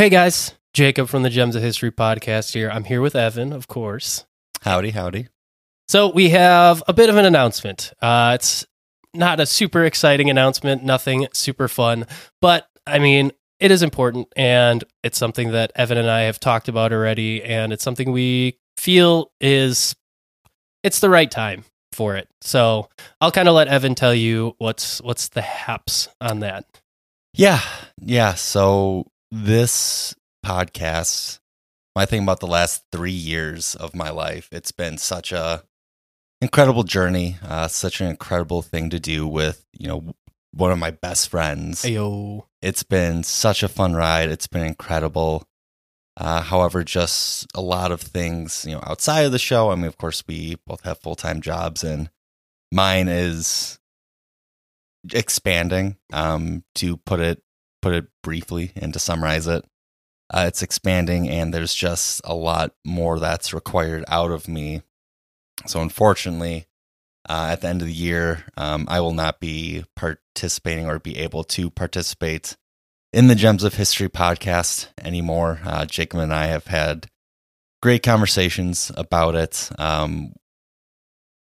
Hey guys, Jacob from the Gems of History podcast here. I'm here with Evan, of course. Howdy, howdy. So we have a bit of an announcement. Uh, it's not a super exciting announcement, nothing super fun, but I mean, it is important and it's something that Evan and I have talked about already, and it's something we feel is it's the right time for it. So I'll kind of let Evan tell you what's what's the haps on that. Yeah, yeah. So this podcast, my thing about the last three years of my life, it's been such a incredible journey, uh, such an incredible thing to do with you know one of my best friends. Ayo. It's been such a fun ride. It's been incredible. Uh, however, just a lot of things, you know, outside of the show. I mean, of course, we both have full time jobs, and mine is expanding. Um, to put it put it briefly and to summarize it, uh, it's expanding, and there's just a lot more that's required out of me. So, unfortunately, uh, at the end of the year, um, I will not be participating or be able to participate in the Gems of History podcast anymore. Uh, Jacob and I have had great conversations about it. Um,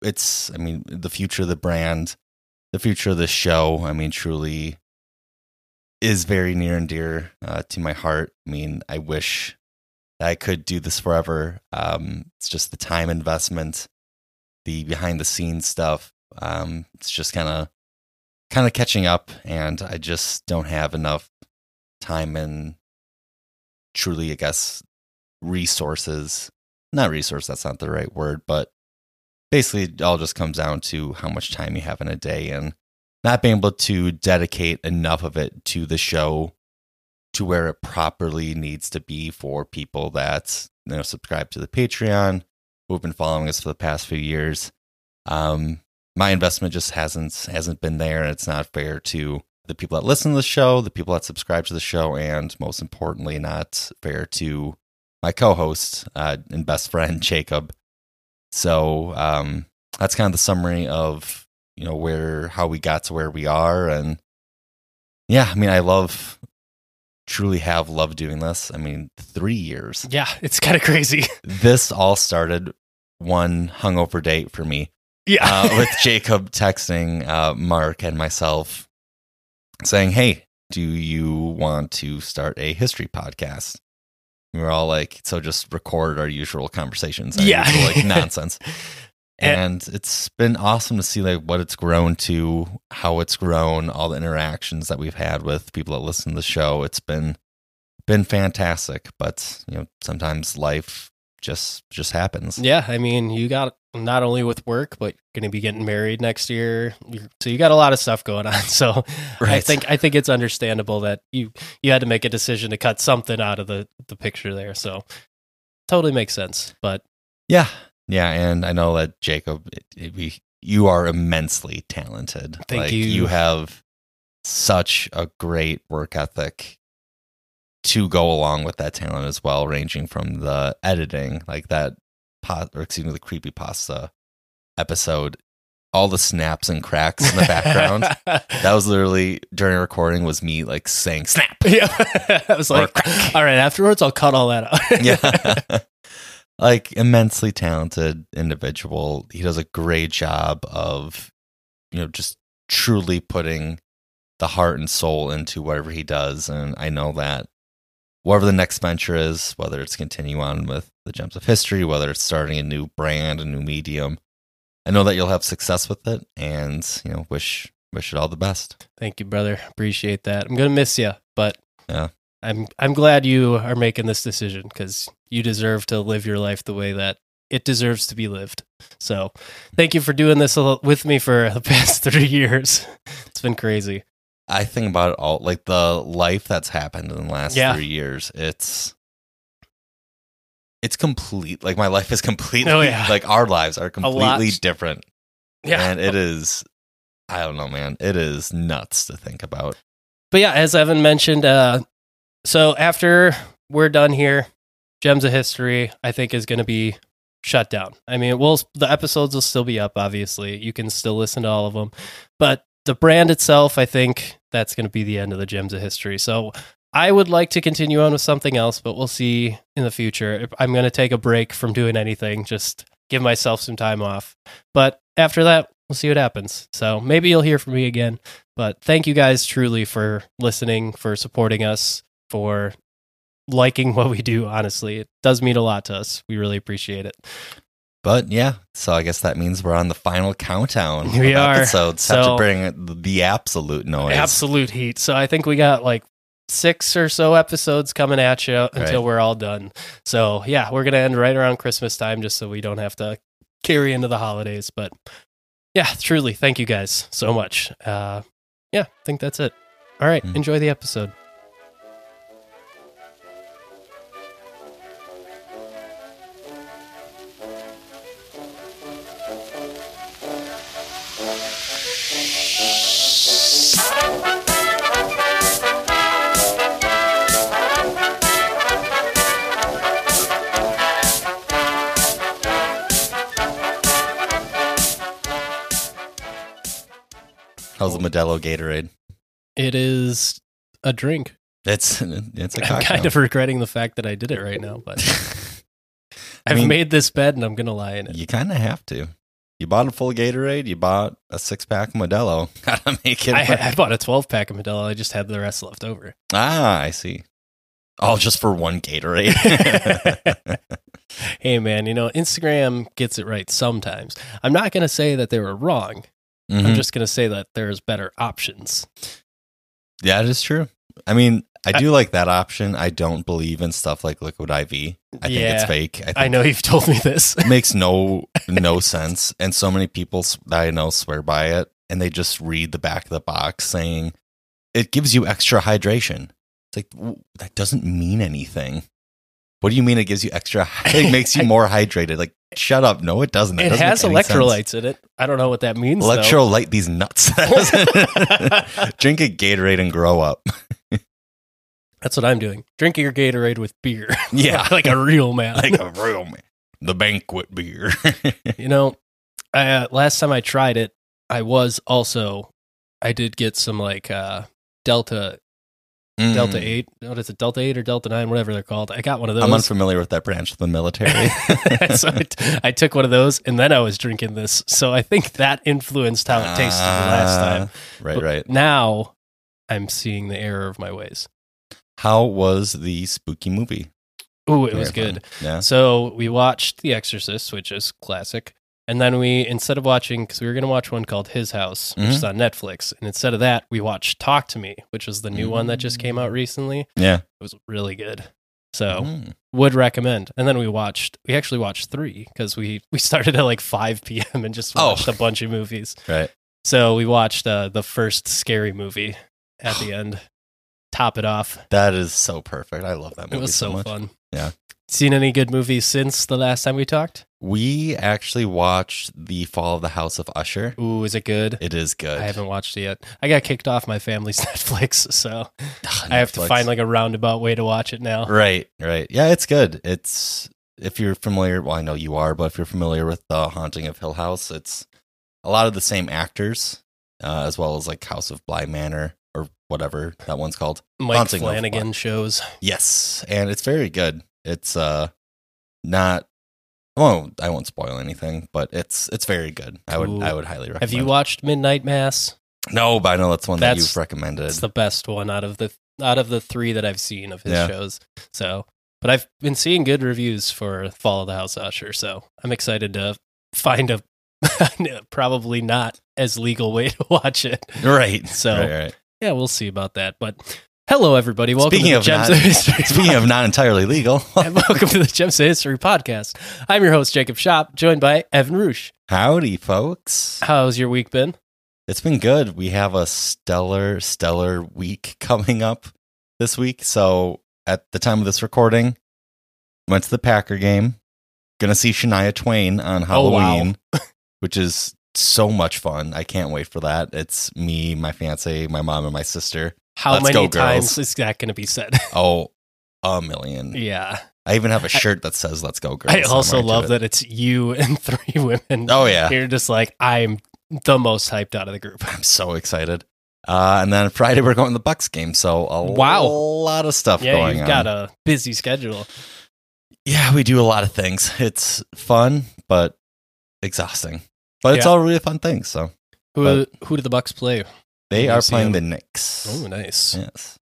it's, I mean, the future of the brand, the future of the show, I mean, truly is very near and dear uh, to my heart. I mean, I wish I could do this forever. Um, it's just the time investment, the behind the scenes stuff. Um, it's just kind of kind of catching up, and I just don't have enough time and truly, I guess, resources. Not resource, that's not the right word, but basically, it all just comes down to how much time you have in a day and not being able to dedicate enough of it to the show to where it properly needs to be for people that you know subscribe to the Patreon who have been following us for the past few years. Um, my investment just hasn't hasn't been there, and it's not fair to the people that listen to the show, the people that subscribe to the show, and most importantly, not fair to my co-host uh, and best friend Jacob. So um, that's kind of the summary of you know where how we got to where we are, and yeah, I mean, I love truly have loved doing this. I mean, three years. Yeah, it's kind of crazy. This all started one hungover date for me Yeah. uh, with Jacob texting uh, Mark and myself saying, Hey, do you want to start a history podcast? We were all like, So just record our usual conversations, our Yeah. usual, like nonsense. And- it's been awesome to see like what it's grown to, how it's grown, all the interactions that we've had with people that listen to the show. It's been been fantastic, but you know sometimes life just just happens. Yeah, I mean, you got not only with work, but you're going to be getting married next year, You're- so you got a lot of stuff going on. So I think I think it's understandable that you you had to make a decision to cut something out of the the picture there. So totally makes sense. But Yeah, yeah, and I know that Jacob, it, it, we, you are immensely talented. Thank like, you. You have such a great work ethic to go along with that talent as well, ranging from the editing, like that, pot, or excuse me, the creepy pasta episode, all the snaps and cracks in the background. that was literally during recording was me like saying snap. yeah, I was like, all right, afterwards I'll cut all that out. yeah. Like immensely talented individual. He does a great job of, you know, just truly putting the heart and soul into whatever he does. And I know that whatever the next venture is, whether it's continue on with the gems of history, whether it's starting a new brand, a new medium, I know that you'll have success with it and, you know, wish wish it all the best. Thank you, brother. Appreciate that. I'm gonna miss you, but Yeah. I'm I'm glad you are making this decision because you deserve to live your life the way that it deserves to be lived. So, thank you for doing this with me for the past three years. It's been crazy. I think about it all like the life that's happened in the last Yeah. three years. It's it's complete. Like my life is completely Oh, yeah. like our lives are completely different, Yeah, and it is. I don't know, man. It is nuts to think about. but yeah, as Evan mentioned, uh, so after we're done here, Gems of History, I think, is going to be shut down. I mean, we'll the episodes will still be up. Obviously, you can still listen to all of them, but the brand itself, I think, that's going to be the end of the Gems of History. So I would like to continue on with something else, but we'll see in the future. I'm going to take a break from doing anything, just give myself some time off. But after that, we'll see what happens. So maybe you'll hear from me again. But thank you guys truly for listening, for supporting us, for liking what we do. Honestly, it does mean a lot to us. We really appreciate it. But yeah, so I guess that means we're on the final countdown. We of are. Episodes have So- to bring the absolute noise. Absolute heat. So I think we got like six or so episodes coming at you until Right. we're all done. So yeah, we're gonna end right around Christmas time, just so we don't have to carry into the holidays. But yeah, truly, thank you guys so much. Uh, yeah, I think that's it. All right, Mhm. enjoy the episode. How's the Modelo Gatorade? It is a drink. It's it's a I'm kind of regretting the fact that I did it right now, but I've mean- made this bed and I'm gonna lie in it. you kind of have to. You bought a full Gatorade. You bought a six pack Modelo. Gotta make it. I. I bought a 12 pack of Modelo. I just had the rest left over. ah, I see. All just for one Gatorade. Hey, man, you know, Instagram gets it right sometimes. I'm not to say that they were wrong. I'm Mhm. just going to say that there's better options. Yeah, it is true. I mean, I do like that option. I don't believe in stuff like liquid IV. I think it's fake. I, think I know you've told me this. it makes no no sense, and so many people that I know swear by it, and they just read the back of the box saying it gives you extra hydration. It's like that doesn't mean anything. What do you mean it gives you extra? It makes you more hydrated. Like, shut up. No, it doesn't. That it doesn't has any sense. electrolytes in it. I don't know what that means. though. Electrolyte these nuts. Drink a Gatorade and grow up. That's what I'm doing. Drinking your Gatorade with beer. Yeah. like a real man. like a real man. The banquet beer. you know, I, uh, last time I tried it, I was also, I did get some like uh, Delta Delta Mm. 8. What is it? Delta 8 or Delta 9, whatever they're called. I got one of those. I'm unfamiliar with that branch of the military. so I, t- I took one of those and then I was drinking this. So I think that influenced how it tasted the last time. Ah, Right, But right. Now I'm seeing the error of my ways. How was the spooky movie? Oh, it was good. Yeah. So we watched The Exorcist, which is classic. And then we, instead of watching, because we were going to watch one called His House, which Mhm. is on Netflix. And instead of that, we watched Talk to Me, which was the new one that just came out recently. Yeah. It was really good. So Mm. would recommend. And then we watched, we actually watched three because we, we started at like 5 p.m. and just Oh. watched a bunch of movies. Right. So we watched uh, the first scary movie at the end, top it off. That is so perfect. I love that movie It was so, much. fun. Yeah. Seen any good movies since the last time we talked? We actually watched The Fall of the House of Usher. Ooh, is it good? It is good. I haven't watched it yet. I got kicked off my family's Netflix, so Ugh, I have to find like a roundabout way to watch it now. Right, right. Yeah, it's good. It's if you're familiar, well, I know you are, but if you're familiar with the Haunting of Hill House, it's a lot of the same actors, uh, as well as like House of Bly Manor or whatever that one's called. Mike Haunting Flanagan shows. Yes, and it's very good. It's uh not. Well, I won't spoil anything, but it's it's very good. I would. I would highly recommend. Have you watched Midnight Mass? No, but I know that's one that you've recommended. It's the best one out of the out of the three that I've seen of his Yeah. shows. So, but I've been seeing good reviews for Fall of the House Usher, so I'm excited to find a probably not as legal way to watch it. right. So- right, right. Yeah, we'll see about that. But hello, everybody. Welcome Speaking to the of Gems not- of History. Speaking of not entirely legal, and welcome to the Gems of History podcast. I'm your host, Jacob Shop, joined by Evan Roosh. howdy, folks. How's your week been? It's been good. We have a stellar, stellar week coming up this week. So at the time of this recording, went to the Packer game. Gonna see Shania Twain on Oh, wow. Halloween, which is so much fun. I can't wait for that. It's me, my fiance, my mom, and my sister. How Let's many go, times is that going to be said? Oh, a million. yeah. I even have a shirt that says "Let's go, girls." I also love that it's you and three women. Oh yeah, You're just like, I'm the most hyped out of the group. I'm so excited. Uh, and then Friday we're going to the Bucks game, so a Wow. lot of stuff Yeah, going you've on. got a busy schedule. yeah, we do a lot of things. It's fun, but exhausting. But it's all really fun things. So Who who did the Bucks play? They are playing the Knicks. Oh, nice. Yes,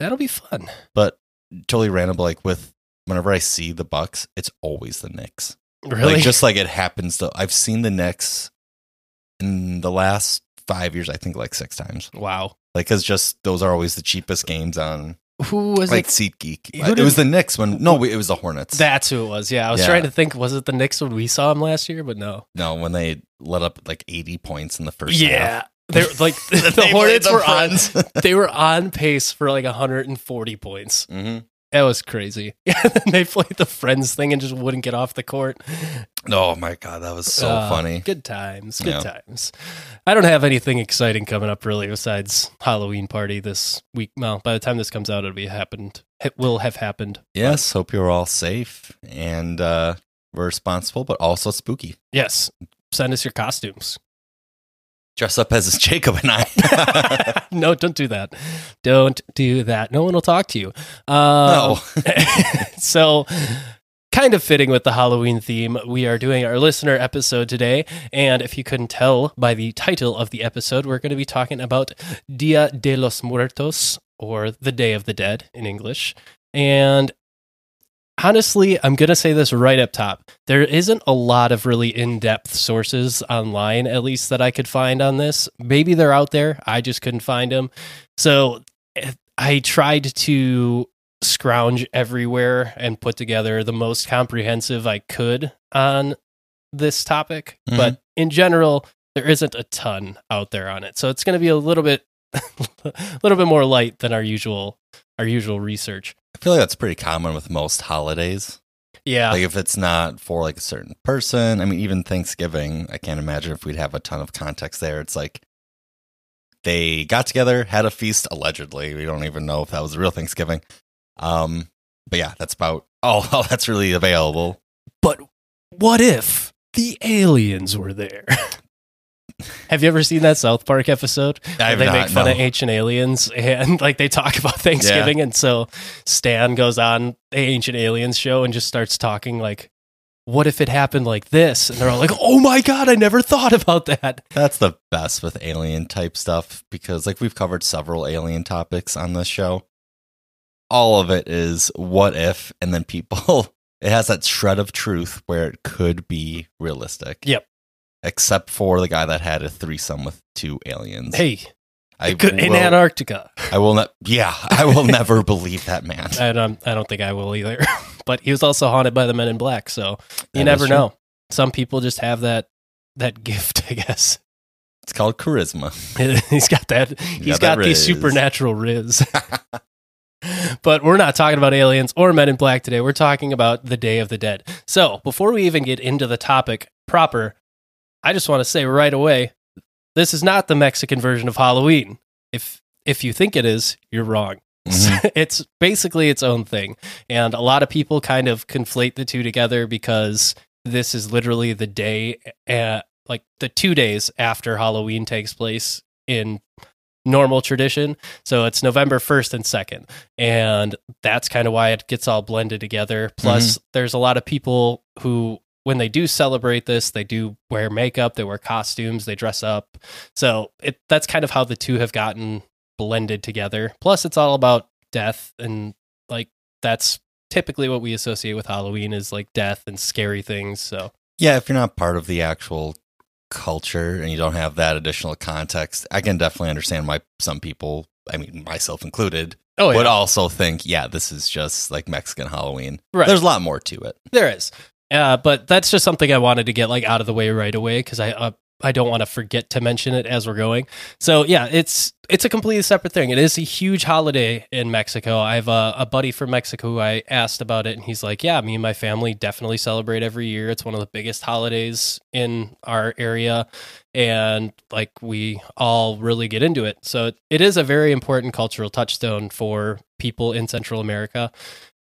That'll be fun. but totally random. Like with whenever I see the Bucks, it's always the Knicks. Really? Like just like it happens to. I've seen the Knicks in the last five years. I think like six times. wow. Like because just those are always the cheapest games on Who was like it? SeatGeek. It was the Knicks when no, it was the Hornets. That's who it was. Yeah, I was Yeah. trying to think. Was it the Knicks when we saw him last year? But no. no, when they let up like eighty points in the first half. They're like They the played Hornets were on. They were on pace for like 140 points. Mhm. That was crazy. they played the Friends thing and just wouldn't get off the court. Oh my god, that was so Uh, funny. Good times. Good Yeah. times. I don't have anything exciting coming up really besides Halloween party this week. Well, by the time this comes out, it'll be happened. It will have happened. Yes, hope you're all safe and uh, responsible, but also spooky. Yes. Send us your costumes. Dress up as Jacob and I. no, don't do that. Don't do that. No one will talk to you. Um, no. so, kind of fitting with the Halloween theme, we are doing our listener episode today. And if you couldn't tell by the title of the episode, we're going to be talking about Dia de los Muertos, or the Day of the Dead in English. And honestly, I'm going to say this right up top. There isn't a lot of really in depth sources online, at least that I could find on this. Maybe they're out there. I just couldn't find them. So eh, I tried to scrounge everywhere and put together the most comprehensive I could on this topic. Mhm. But in general, there isn't a ton out there on it. So it's going to be a little bit a little bit more light than our usual our usual research. I feel like that's pretty common with most holidays. Yeah. Like if it's not for like a certain person, I mean, even Thanksgiving, I can't imagine if we'd have a ton of context there. It's like they got together, had a feast, allegedly. We don't even know if that was a real Thanksgiving. Um, but yeah, that's about all, all that's really available. But what if the aliens were there? Have you ever seen that South Park episode? Have they not, make fun no. of ancient aliens and like they talk about Thanksgiving. And so Stan goes on the ancient aliens show and just starts talking like, what if it happened like this? And they're all like, oh my God, I never thought about that. That's the best with alien type stuff because, like, we've covered several alien topics on this show. All of it is what if, and then people, it has that shred of truth where it could be realistic. Yep. Except for the guy that had a threesome with two aliens. Hey, I could- in Antarctica. I will not. Yeah, I will never believe that man. I don't, I don't think I will either. but he was also haunted by the men in black. So you That never know. Some people just have that, that gift, I guess. It's called charisma. he's got that. He's got got, the supernatural riz. but we're not talking about aliens or Men in Black today. We're talking about the Day of the Dead. So before we even get into the topic proper, I just want to say right away, this is not the Mexican version of Halloween. If if you think it is, you're wrong. Mhm. it's basically its own thing, and a lot of people kind of conflate the two together because this is literally the day, uh, like the two days after Halloween takes place in normal tradition. So it's November 1st and 2nd. And that's kind of why it gets all blended together. Plus, there's a lot of people who, when they do celebrate this, they do wear makeup, they wear costumes, they dress up. So it that's kind of how the two have gotten blended together. Plus, it's all about death and like that's typically what we associate with Halloween is like death and scary things. So Yeah, if you're not part of the actual culture and you don't have that additional context, I can definitely understand why some people, I mean, myself included, oh would also think, yeah, this is just like Mexican Halloween. right. There's a lot more to it. There is. Uh, but that's just something I wanted to get like out of the way right away because I uh, I don't want to forget to mention it as we're going. So yeah, it's it's a completely separate thing. It is a huge holiday in Mexico. I have a, a buddy from Mexico who I asked about it, and he's like, "Yeah, me and my family definitely celebrate every year. It's one of the biggest holidays in our area, and like we all really get into it. So it, it is a very important cultural touchstone for people in Central America."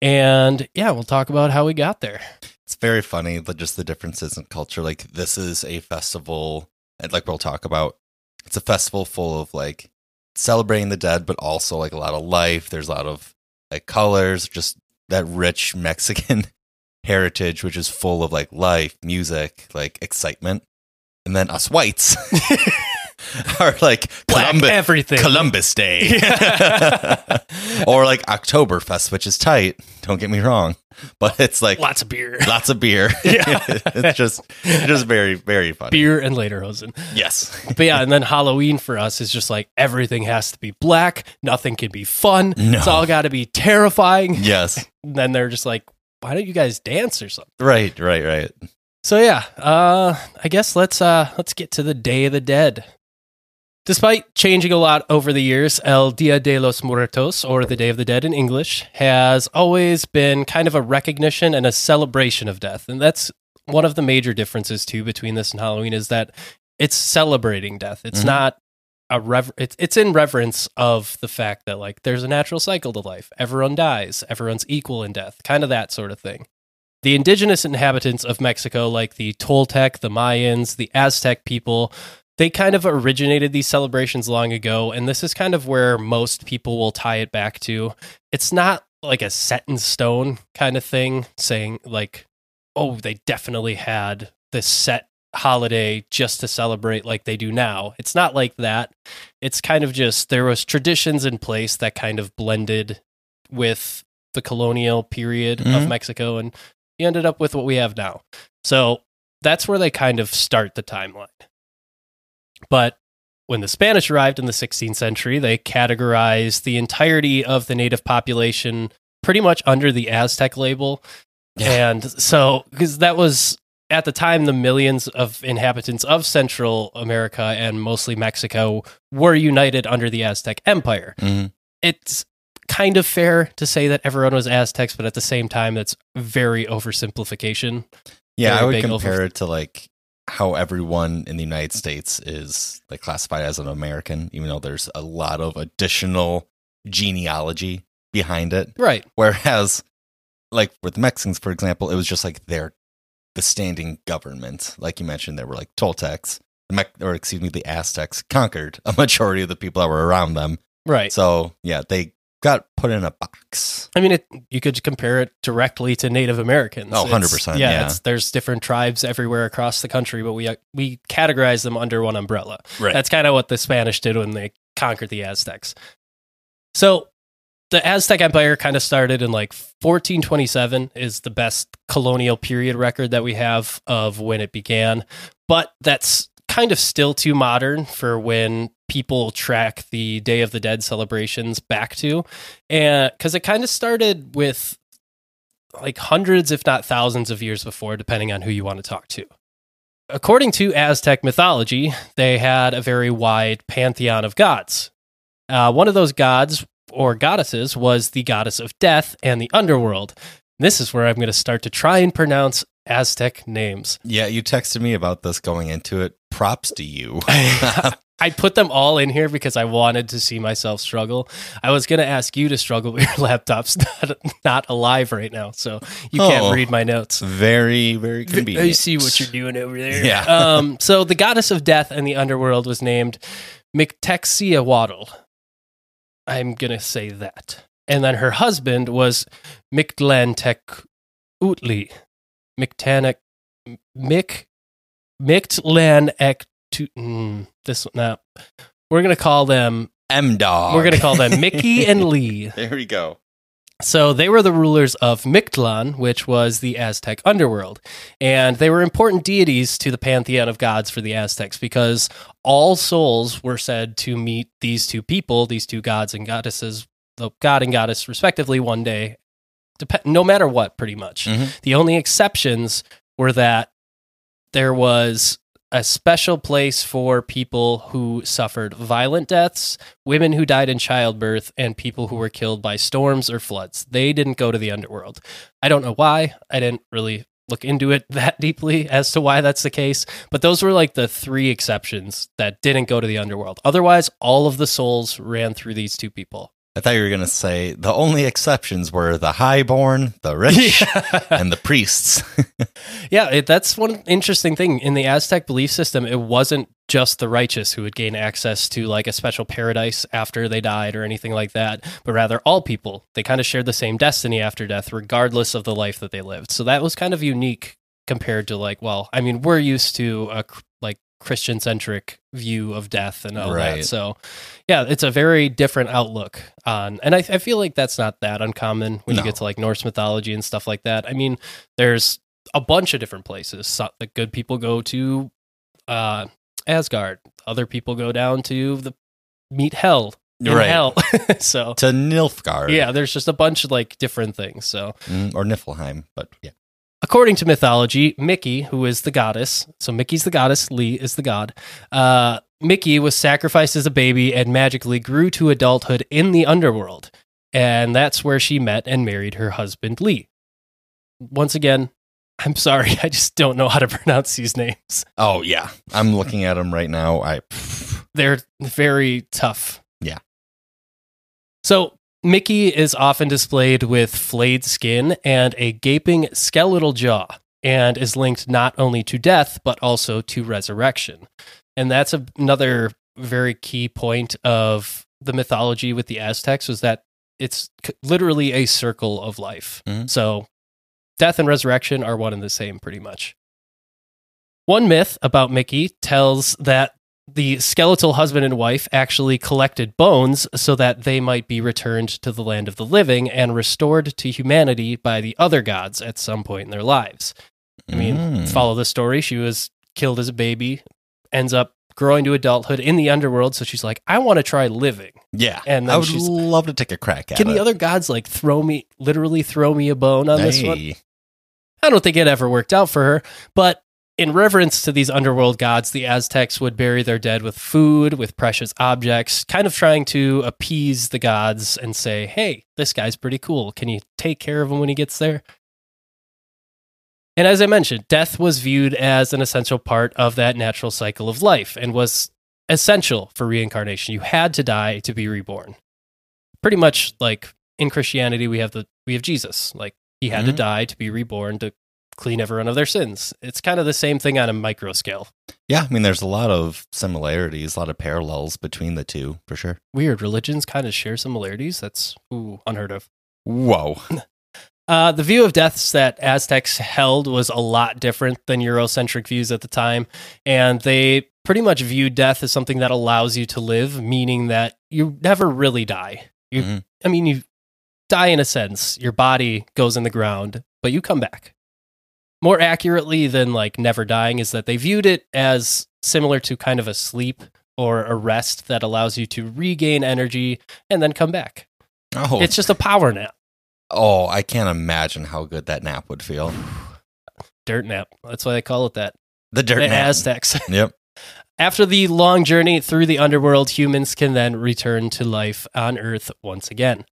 And yeah, we'll talk about how we got there. It's very funny, the, just the differences in culture. Like, this is a festival, and like we'll talk about, it's a festival full of like celebrating the dead, but also like a lot of life. There's a lot of like colors, just that rich Mexican heritage, which is full of like life, music, like excitement. And then us whites are like Black Columbus, everything. Columbus Day or like Oktoberfest, which is tight. Don't get me wrong, but it's like Lots of beer. lots of beer. Yeah. it's just just very very funny. beer and Lederhosen. Yes. But yeah, and then Halloween for us is just like everything has to be black. Nothing can be fun. No. It's all got to be terrifying. Yes. And then they're just like, why don't you guys dance or something? Right, right, right. So yeah, uh, I guess let's uh, let's get to the Day of the Dead. Despite changing a lot over the years, El Dia de los Muertos, or the Day of the Dead in English, has always been kind of a recognition and a celebration of death. And that's one of the major differences too between this and Halloween is that it's celebrating death. It's Mhm. not a rever- it's it's in reverence of the fact that like there's a natural cycle to life. Everyone dies, everyone's equal in death, kind of that sort of thing. The indigenous inhabitants of Mexico, like the Toltec, the Mayans, the Aztec people, they kind of originated these celebrations long ago. And this is kind of where most people will tie it back to. It's not like a set in stone kind of thing, saying like, oh, they definitely had this set holiday just to celebrate like they do now. It's not like that. It's kind of just there was traditions in place that kind of blended with the colonial period of Mhm. Mexico and you ended up with what we have now. So that's where they kind of start the timeline. But when the Spanish arrived in the 16th century, they categorized the entirety of the native population pretty much under the Aztec label. Yeah. And so, because that was at the time, the millions of inhabitants of Central America and mostly Mexico were united under the Aztec Empire. Mhm. It's kind of fair to say that everyone was Aztecs, but at the same time, that's very oversimplification. Yeah, Very I would compare over- it to like how everyone in the United States is like classified as an American, even though there's a lot of additional genealogy behind it. Right. Whereas, like with the Mexicans, for example, it was just like their the standing government. Like you mentioned, there were like Toltecs, the Mec- or excuse me, the Aztecs conquered a majority of the people that were around them. Right. So yeah, they got put in a box. I mean, it, you could compare it directly to Native Americans. Oh, 100%, Yeah, yeah. It's, there's different tribes everywhere across the country, but we uh, we categorize them under one umbrella. Right. That's kind of what the Spanish did when they conquered the Aztecs. So the Aztec Empire kind of started in like 1427 is the best colonial period record that we have of when it began, but that's kind of still too modern for when people track the Day of the Dead celebrations back to, and because it kind of started with like hundreds, if not thousands, of years before, depending on who you want to talk to. According to Aztec mythology, they had a very wide pantheon of gods. Uh, one of those gods or goddesses was the goddess of death and the underworld. This is where I'm going to start to try and pronounce Aztec names. Yeah, you texted me about this going into it. Props to you. I put them all in here because I wanted to see myself struggle. I was going to ask you to struggle, but your laptop's not, not alive right now, so you Oh. can't read my notes. very, very convenient. I see what you're doing over there. Yeah. um, so the goddess of death and the underworld was named Mictexiahuatl. I'm gonna say that. And then her husband was Mictlantecuhtli. Mictanic Mic Mictlanek mm, this no. We're gonna call them M dog. we're gonna call them Mickey and Lee. There we go. So they were the rulers of Mictlan, which was the Aztec underworld. And they were important deities to the pantheon of gods for the Aztecs because all souls were said to meet these two people, these two gods and goddesses, the god and goddess respectively, one day, no matter what, pretty much. Mhm. The only exceptions were that there was a special place for people who suffered violent deaths, women who died in childbirth, and people who were killed by storms or floods. They didn't go to the underworld. I don't know why. I didn't really look into it that deeply as to why that's the case, but those were like the three exceptions that didn't go to the underworld. Otherwise, all of the souls ran through these two people. I thought you were gonna say the only exceptions were the highborn, the rich, and the priests. Yeah, it, that's one interesting thing in the Aztec belief system. It wasn't just the righteous who would gain access to like a special paradise after they died or anything like that, but rather all people. They kind of shared the same destiny after death, regardless of the life that they lived. So that was kind of unique compared to like, well, I mean, we're used to a Christian centric view of death and all that. So yeah, it's a very different outlook on, and I, I feel like that's not that uncommon when you get to like Norse mythology and stuff like that. I mean, there's a bunch of different places. So, the good people go to uh, Asgard. Other people go down to the meet hell in Right. hell. so To Nilfgaard. yeah, there's just a bunch of like different things. So Mm, or Niflheim, but yeah. According to mythology, Mickey, who is the goddess, so Mickey's the goddess, Lee is the god. Uh, Mickey was sacrificed as a baby and magically grew to adulthood in the underworld, and that's where she met and married her husband Lee. Once again, I'm sorry, I just don't know how to pronounce these names. Oh yeah. I'm looking at them right now. I They're very tough. Yeah. So Mickey is often displayed with flayed skin and a gaping skeletal jaw, and is linked not only to death but also to resurrection. And that's a- another very key point of the mythology with the Aztecs was that it's c- literally a circle of life. Mhm. So death and resurrection are one and the same pretty much. One myth about Mickey tells that the skeletal husband and wife actually collected bones so that they might be returned to the land of the living and restored to humanity by the other gods at some point in their lives. I mean, Mm. follow the story. She was killed as a baby, ends up growing to adulthood in the underworld. So she's like, I want to try living. yeah. and I would love to take a crack at Can it. the other gods like throw me, literally throw me a bone on this one? I don't think it ever worked out for her, but in reverence to these underworld gods, the Aztecs would bury their dead with food, with precious objects, kind of trying to appease the gods and say, hey, this guy's pretty cool. Can you take care of him when he gets there? And as I mentioned, death was viewed as an essential part of that natural cycle of life and was essential for reincarnation. You had to die to be reborn. Pretty much like in Christianity, we have the we have Jesus. Like he had to Mhm. die to be reborn to clean everyone of their sins. It's kind of the same thing on a micro scale. Yeah, I mean, there's a lot of similarities, a lot of parallels between the two, for sure. Weird religions kind of share similarities. That's ooh, unheard of. Whoa. Uh, the view of deaths that Aztecs held was a lot different than Eurocentric views at the time, and they pretty much viewed death as something that allows you to live, meaning that you never really die. You, Mhm. I mean, you die in a sense. Your body goes in the ground, but you come back. More accurately than like never dying is that they viewed it as similar to kind of a sleep or a rest that allows you to regain energy and then come back. Oh, It's just a power nap. oh, I can't imagine how good that nap would feel. Dirt nap. That's why they call it that. The dirt the nap. Aztecs. Yep. After the long journey through the underworld, humans can then return to life on Earth once again.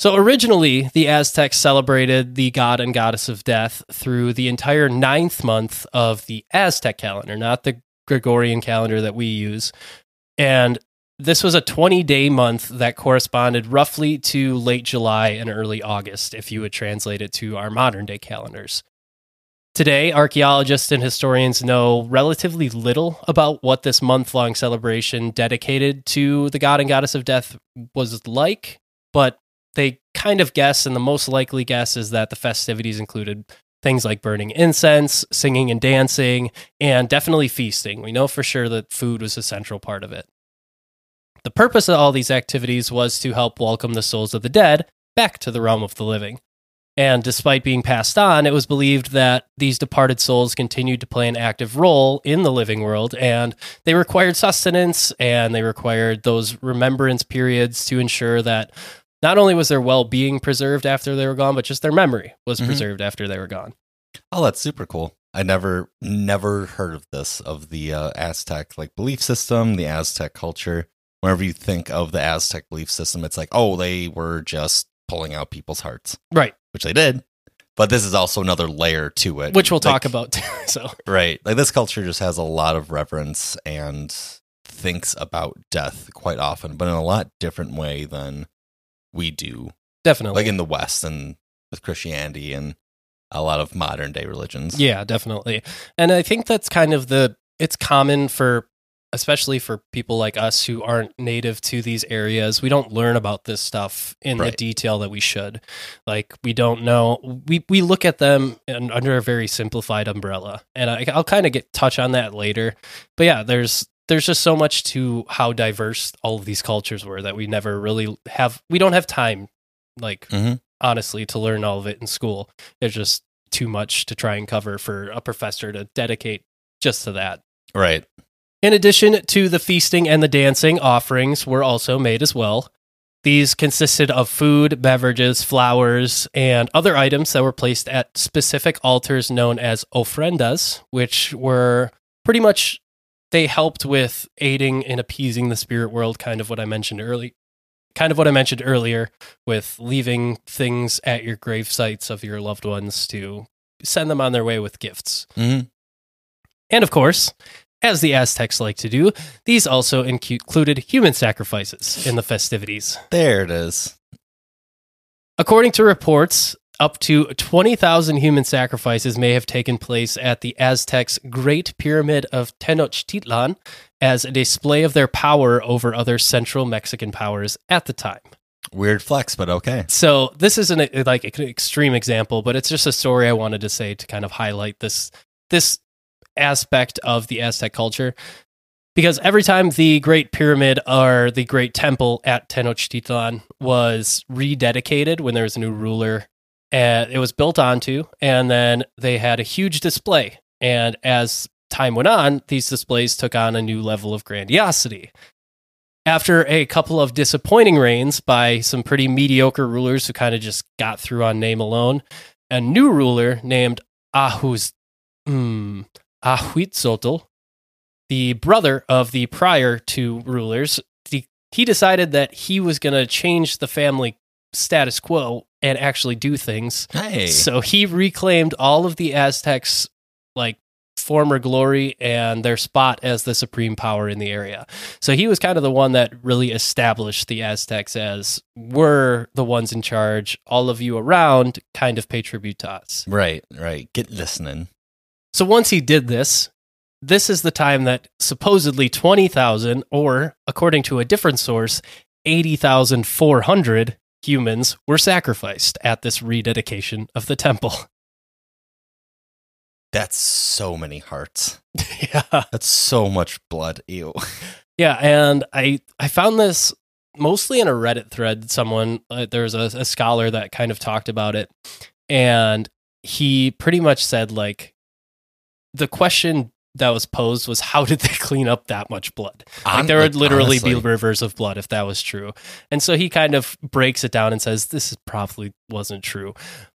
So, originally, the Aztecs celebrated the god and goddess of death through the entire ninth month of the Aztec calendar, not the Gregorian calendar that we use. And this was a 20 day month that corresponded roughly to late July and early August, if you would translate it to our modern day calendars. Today, archaeologists and historians know relatively little about what this month long celebration dedicated to the god and goddess of death was like, but they kind of guess, and the most likely guess is that the festivities included things like burning incense, singing and dancing, and definitely feasting. We know for sure that food was a central part of it. The purpose of all these activities was to help welcome the souls of the dead back to the realm of the living. And despite being passed on, it was believed that these departed souls continued to play an active role in the living world, and they required sustenance and they required those remembrance periods to ensure that not only was their well being preserved after they were gone, but just their memory was Mhm. preserved after they were gone. Oh, that's super cool. I never, never heard of this, of the uh, Aztec like belief system, the Aztec culture. Whenever you think of the Aztec belief system, it's like, oh, they were just pulling out people's hearts, Right. which they did. But this is also another layer to it, Which we'll talk about too. So, Right. Like this culture just has a lot of reverence and thinks about death quite often, but in a lot different way than we do. definitely. Like in the West and with Christianity and a lot of modern day religions. Yeah, definitely. And I think that's kind of the it's common for especially for people like us who aren't native to these areas we don't learn about this stuff in the detail that we should like we don't know we we look at them in, under a very simplified umbrella and I, i'll kind of get touch on that later but yeah there's there's just so much to how diverse all of these cultures were that we never really have we don't have time like Mhm. honestly to learn all of it in school there's just too much to try and cover for a professor to dedicate just to that Right. in addition to the feasting and the dancing, offerings were also made as well. These consisted of food, beverages, flowers, and other items that were placed at specific altars known as ofrendas, which were pretty much they helped with aiding in appeasing the spirit world, kind of what I mentioned early kind of what I mentioned earlier with leaving things at your grave sites of your loved ones to send them on their way with gifts. hmm And of course, as the Aztecs like to do, these also included human sacrifices in the festivities. There it is. According to reports, up to 20,000 human sacrifices may have taken place at the Aztecs' Great Pyramid of Tenochtitlan as a display of their power over other central Mexican powers at the time. Weird flex, but okay. So this isn't a, like an extreme example, but it's just a story I wanted to say to kind of highlight this this aspect of the Aztec culture. Because every time the Great Pyramid or the Great Temple at Tenochtitlan was rededicated when there was a new ruler, and it was built onto, and then they had a huge display. And as time went on, these displays took on a new level of grandiosity. After a couple of disappointing reigns by some pretty mediocre rulers who kind of just got through on name alone, a new ruler named Ahuz, mm, Ahuitzotl, the brother of the prior two rulers, he decided that he was going to change the family status quo and actually do things. Hey. So he reclaimed all of the Aztecs' like former glory and their spot as the supreme power in the area. So he was kind of the one that really established the Aztecs as we're the ones in charge. All of you around kind of pay tribute to us. right, right. Get listening. So once he did this, this is the time that supposedly 20,000 or according to a different source, 80,400 humans were sacrificed at this rededication of the temple. That's so many hearts. yeah. That's so much blood. Ew. Yeah, and I I found this mostly in a Reddit thread. Someone uh, there's a, a scholar that kind of talked about it, and he pretty much said like the question that was posed was how did they clean up that much blood? Like there would literally honestly. be rivers of blood if that was true. And so he kind of breaks it down and says this probably wasn't true.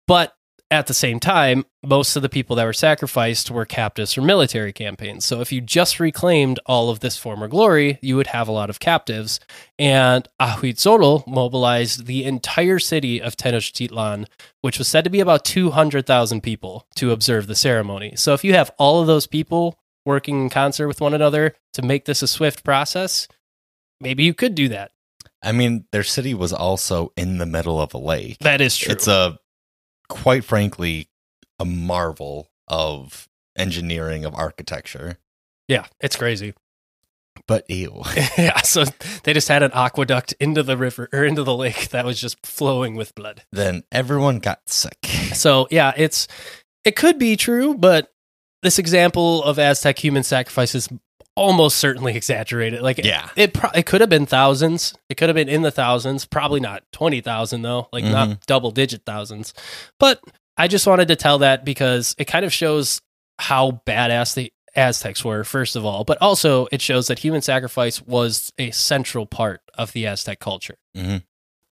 But at the same time, most of the people that were sacrificed were captives from military campaigns. So if you just reclaimed all of this former glory, you would have a lot of captives. And Ahuitzotl mobilized the entire city of Tenochtitlan, which was said to be about 200,000 people, to observe the ceremony. So if you have all of those people working in concert with one another to make this a swift process, maybe you could do that. I mean, their city was also in the middle of a lake. That is true. It's a, quite frankly, a marvel of engineering of architecture. yeah, it's crazy. But ew. yeah, so they just had an aqueduct into the river or into the lake that was just flowing with blood. then everyone got sick. So yeah, it's it could be true, but this example of Aztec human sacrifice is almost certainly exaggerated. Like Yeah. it pro- it could have been thousands. It could have been in the thousands. Probably not twenty thousand though. Like not double digit thousands. But I just wanted to tell that because it kind of shows how badass the Aztecs were, first of all, but also it shows that human sacrifice was a central part of the Aztec culture. Mhm.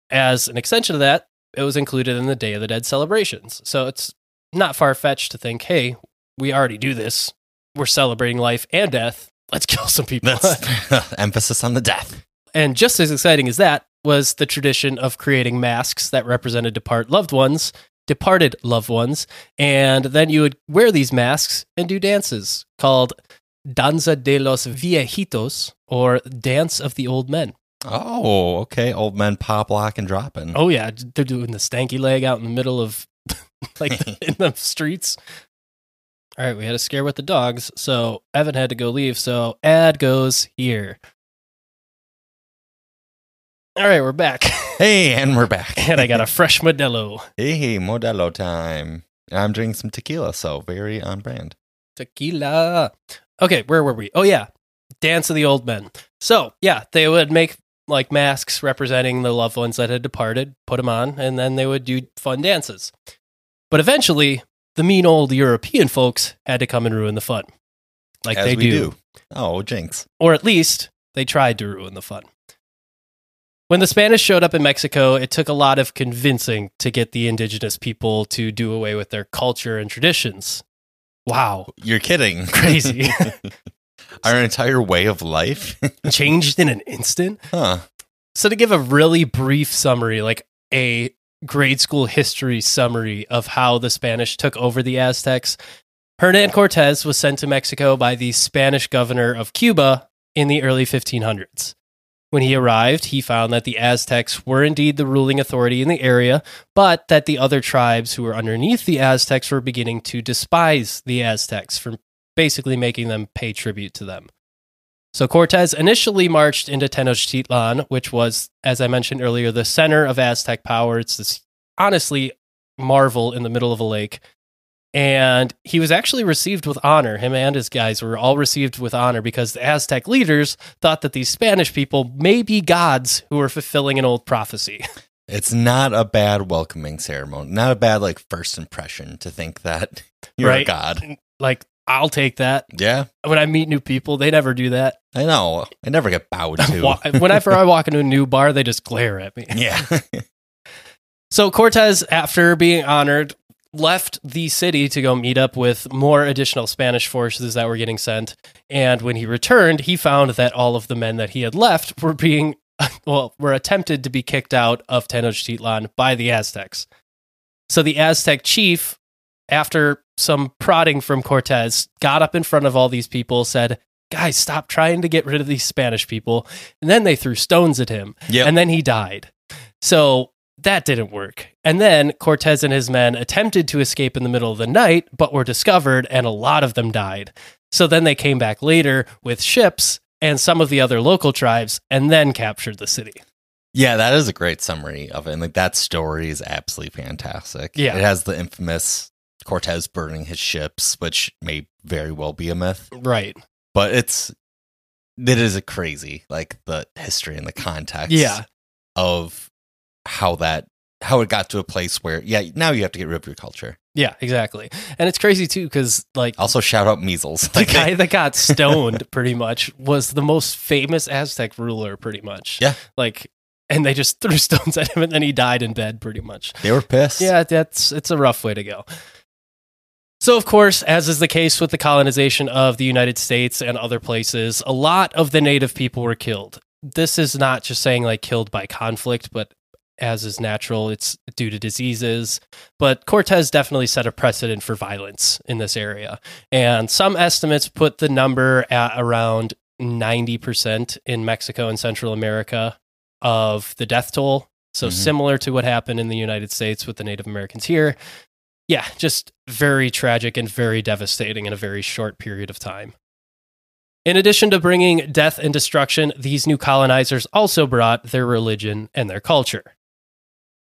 As an extension of that, it was included in the Day of the Dead celebrations. So it's not far fetched to think, hey, we already do this. We're celebrating life and death. Let's kill some people. That's emphasis on the death. and just as exciting as that was the tradition of creating masks that represented depart loved ones, departed loved ones, and then you would wear these masks and do dances called Danza de los Viejitos or Dance of the Old Men. Oh, okay. Old men pop, lock, and dropping. Oh yeah, they're doing the stanky leg out in the middle of like in the streets. All right, we had a scare with the dogs, so Evan had to go leave. So ad goes here. All right, we're back, Hey, and we're back. and I got a fresh Modelo hey, Modelo time. I'm drinking some tequila, so very on brand. tequila. Okay, where were we? Oh yeah, Dance of the Old Men. So yeah, they would make like masks representing the loved ones that had departed, put them on, and then they would do fun dances. But eventually, the mean old European folks had to come and ruin the fun, like As they we do. Oh, jinx. or at least they tried to ruin the fun. When the Spanish showed up in Mexico, it took a lot of convincing to get the indigenous people to do away with their culture and traditions. Wow, You're kidding. Crazy. Our entire way of life? changed in an instant. huh. So, to give a really brief summary, like a grade school history summary of how the Spanish took over the Aztecs, Hernan Cortez was sent to Mexico by the Spanish governor of Cuba in the early 1500s. When he arrived, he found that the Aztecs were indeed the ruling authority in the area, but that the other tribes who were underneath the Aztecs were beginning to despise the Aztecs for basically making them pay tribute to them. So Cortez initially marched into Tenochtitlan, which was, as I mentioned earlier, the center of Aztec power. It's this honestly marvel in the middle of a lake. And he was actually received with honor. Him and his guys were all received with honor because the Aztec leaders thought that these Spanish people may be gods who were fulfilling an old prophecy. It's not a bad welcoming ceremony. Not a bad like first impression to think that you're a Right. god. like, I'll take that. Yeah, When I meet new people, they never do that. I know. I never get bowed to. Whenever I walk into a new bar, they just glare at me. yeah. So Cortez, after being honored, left the city to go meet up with more additional Spanish forces that were getting sent. And when he returned, he found that all of the men that he had left were being, well, were attempted to be kicked out of Tenochtitlan by the Aztecs. So the Aztec chief, after some prodding from Cortez, got up in front of all these people, said, Guys, stop trying to get rid of these Spanish people. And then they threw stones at him Yep. and then he died. So that didn't work. And then Cortez and his men attempted to escape in the middle of the night, but were discovered, and a lot of them died. So then they came back later with ships and some of the other local tribes and then captured the city. Yeah, that is a great summary of it. And like that story is absolutely fantastic. Yeah. It has the infamous Cortez burning his ships, which may very well be a myth. Right. But it's it is a crazy, like the history and the context Yeah. of how that how it got to a place where yeah, now you have to get rid of your culture. Yeah, exactly. And it's crazy too, because like Also shout out measles. the guy that got stoned pretty much was the most famous Aztec ruler, pretty much. Yeah. Like, and they just threw stones at him and then he died in bed, pretty much. they were pissed. Yeah, that's it's a rough way to go. So, of course, as is the case with the colonization of the United States and other places, a lot of the native people were killed. This is not just saying like killed by conflict, but as is natural, it's due to diseases. But Cortez definitely set a precedent for violence in this area. And some estimates put the number at around 90% in Mexico and Central America of the death toll. So Mhm. similar to what happened in the United States with the Native Americans here. Yeah, just very tragic and very devastating in a very short period of time. In addition to bringing death and destruction, these new colonizers also brought their religion and their culture.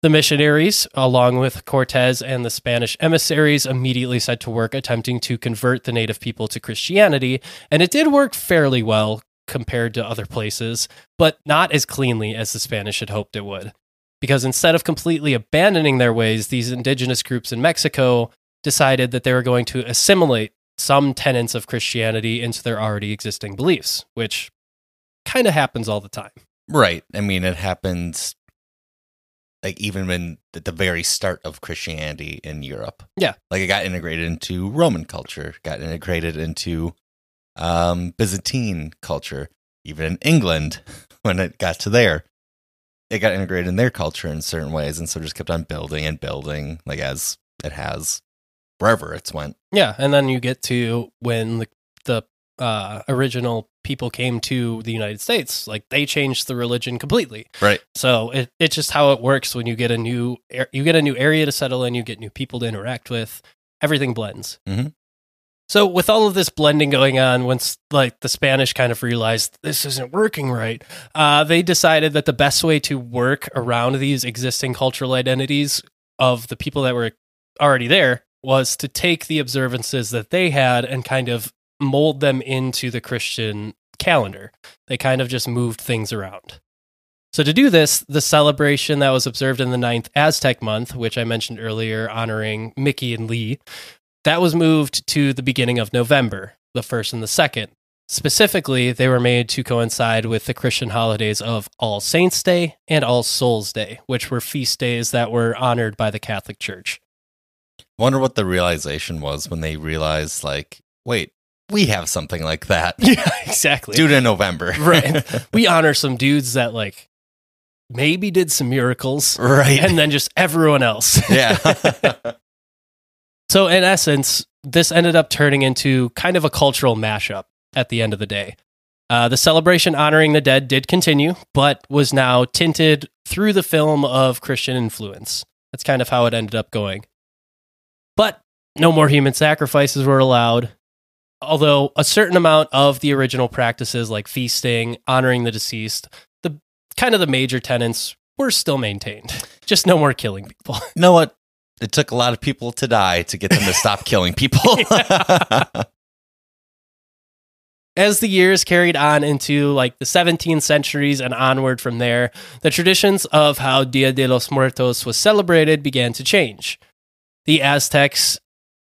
The missionaries, along with Cortez and the Spanish emissaries, immediately set to work attempting to convert the native people to Christianity, and it did work fairly well compared to other places, but not as cleanly as the Spanish had hoped it would. Because instead of completely abandoning their ways, these indigenous groups in Mexico decided that they were going to assimilate some tenets of Christianity into their already existing beliefs, which kind of happens all the time. Right. I mean, it happens like even when at the very start of Christianity in Europe. Yeah. Like it got integrated into Roman culture, got integrated into um, Byzantine culture, even in England when it got to there. It got integrated in their culture in certain ways, and so just kept on building and building, like as it has wherever it's went. Yeah, and then you get to when the the uh, original people came to the United States, like they changed the religion completely. Right. So it, it's just how it works when you get a new you get a new area to settle in, you get new people to interact with, everything blends. Mhm. So with all of this blending going on, once like the Spanish kind of realized this isn't working right, uh, they decided that the best way to work around these existing cultural identities of the people that were already there was to take the observances that they had and kind of mold them into the Christian calendar. They kind of just moved things around. So, to do this, the celebration that was observed in the ninth Aztec month, which I mentioned earlier, honoring Mickey and Lee, that was moved to the beginning of November, the first and the second. Specifically, they were made to coincide with the Christian holidays of All Saints' Day and All Souls' Day, which were feast days that were honored by the Catholic Church. Wonder what the realization was when they realized, like, wait, we have something like that. Yeah, exactly. Due to November. right. We honor some dudes that, like, maybe did some miracles, right. and then just everyone else. yeah. So, in essence, this ended up turning into kind of a cultural mashup at the end of the day. Uh, the celebration honoring the dead did continue, but was now tinted through the film of Christian influence. That's kind of how it ended up going. But no more human sacrifices were allowed. Although a certain amount of the original practices, like feasting, honoring the deceased, the kind of the major tenets were still maintained. Just no more killing people. you know what? It took a lot of people to die to get them to stop killing people. As the years carried on into like the 17th centuries and onward from there, the traditions of how Dia de los Muertos was celebrated began to change. The Aztecs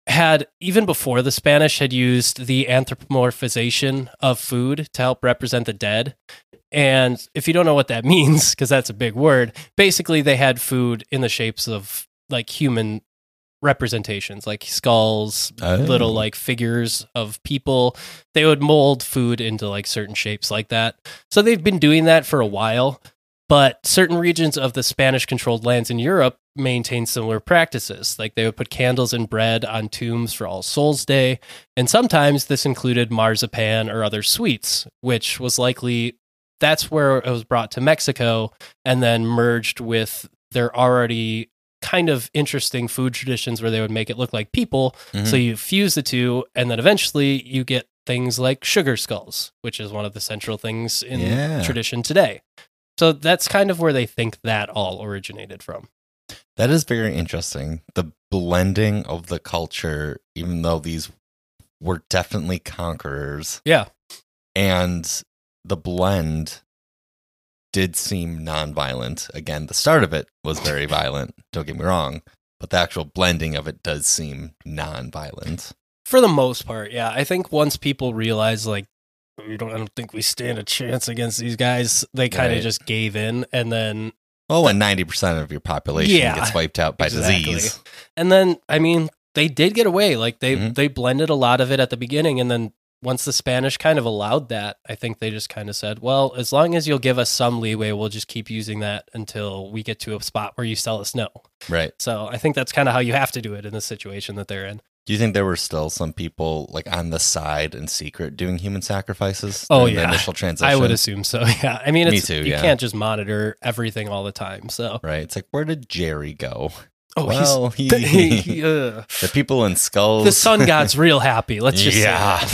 had, even before the Spanish, had used the anthropomorphization of food to help represent the dead. And if you don't know what that means, because that's a big word, basically they had food in the shapes of like human representations, like skulls, Oh. little like figures of people. They would mold food into like certain shapes like that. So they've been doing that for a while, but certain regions of the Spanish controlled lands in Europe maintain similar practices. Like they would put candles and bread on tombs for All Souls Day, and sometimes this included marzipan or other sweets, which was likely that's where it was brought to Mexico and then merged with their already kind of interesting food traditions where they would make it look like people. Mhm. So you fuse the two, and then eventually you get things like sugar skulls, which is one of the central things in Yeah. tradition today. So that's kind of where they think that all originated from. That is very interesting. The blending of the culture, even though these were definitely conquerors, Yeah. and the blend did seem non-violent. Again, the start of it was very violent. Don't get me wrong, but the actual blending of it does seem non-violent. For the most part, yeah. I think once people realize like we don't I don't think we stand a chance against these guys, they kind of Right. just gave in and then oh, when ninety percent of your population Yeah, gets wiped out by exactly. disease, and then I mean they did get away. Like they Mhm. they blended a lot of it at the beginning and then once the Spanish kind of allowed that, I think they just kind of said, "Well, as long as you'll give us some leeway, we'll just keep using that until we get to a spot where you tell us no." right? So, I think that's kind of how you have to do it in the situation that they're in. Do you think there were still some people like on the side in secret doing human sacrifices? Oh, yeah. initial transition. I would assume so. Yeah. I mean, Me it's, too, you yeah. can't just monitor everything all the time. So, Right. It's like, where did Jerry go? Oh, well, he's he, he, uh, the people in skulls. the sun god's real happy. Let's just yeah.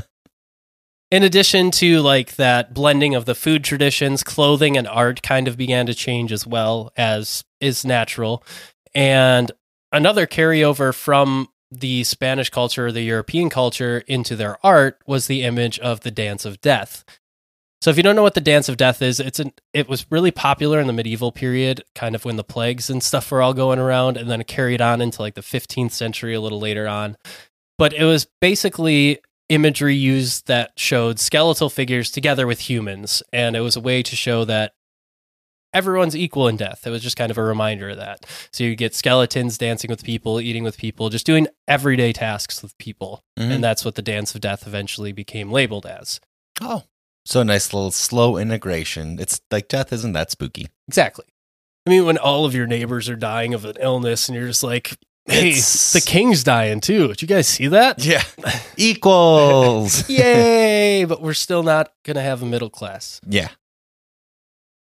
in addition to like that blending of the food traditions, clothing and art kind of began to change as well as is natural. And another carryover from the Spanish culture or the European culture into their art was the image of the dance of death. So if you don't know what the dance of death is, it's an it was really popular in the medieval period, kind of when the plagues and stuff were all going around, and then it carried on into like the 15th century a little later on. But it was basically imagery used that showed skeletal figures together with humans, and it was a way to show that everyone's equal in death. It was just kind of a reminder of that. So you get skeletons dancing with people, eating with people, just doing everyday tasks with people, Mhm. and that's what the dance of death eventually became labeled as. Oh. So a nice little slow integration. It's like death isn't that spooky. Exactly. I mean, when all of your neighbors are dying of an illness, and you're just like, "Hey, It's- the king's dying too." Did you guys see that? Yeah. Equals. Yay! But we're still not gonna have a middle class. yeah.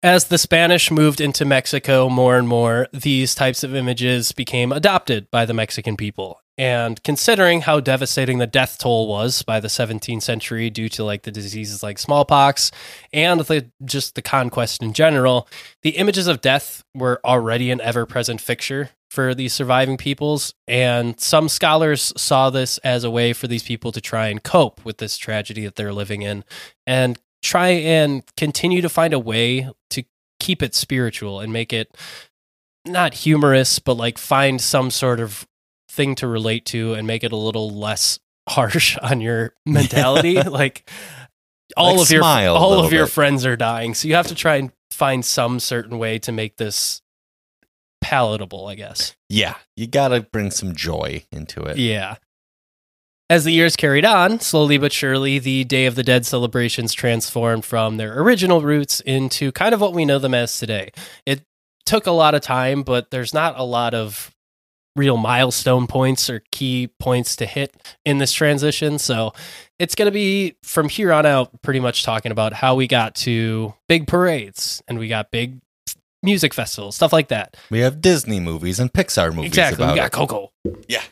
As the Spanish moved into Mexico more and more, these types of images became adopted by the Mexican people. And considering how devastating the death toll was by the 17th century due to like the diseases like smallpox and the, just the conquest in general, the images of death were already an ever present fixture for these surviving peoples. And some scholars saw this as a way for these people to try and cope with this tragedy that they're living in and try and continue to find a way to keep it spiritual and make it not humorous, but like find some sort of thing to relate to and make it a little less harsh on your mentality. like all Like of your all of your friends are dying, so you have to try and find some certain way to make this palatable, I guess. Yeah, you gotta bring some joy into it. Yeah. As the years carried on, slowly but surely, the Day of the Dead celebrations transformed from their original roots into kind of what we know them as today. It took a lot of time, but there's not a lot of real milestone points or key points to hit in this transition. So it's going to be from here on out pretty much talking about how we got to big parades and we got big music festivals, stuff like that. We have Disney movies and Pixar movies exactly. We got it. Coco. Yeah.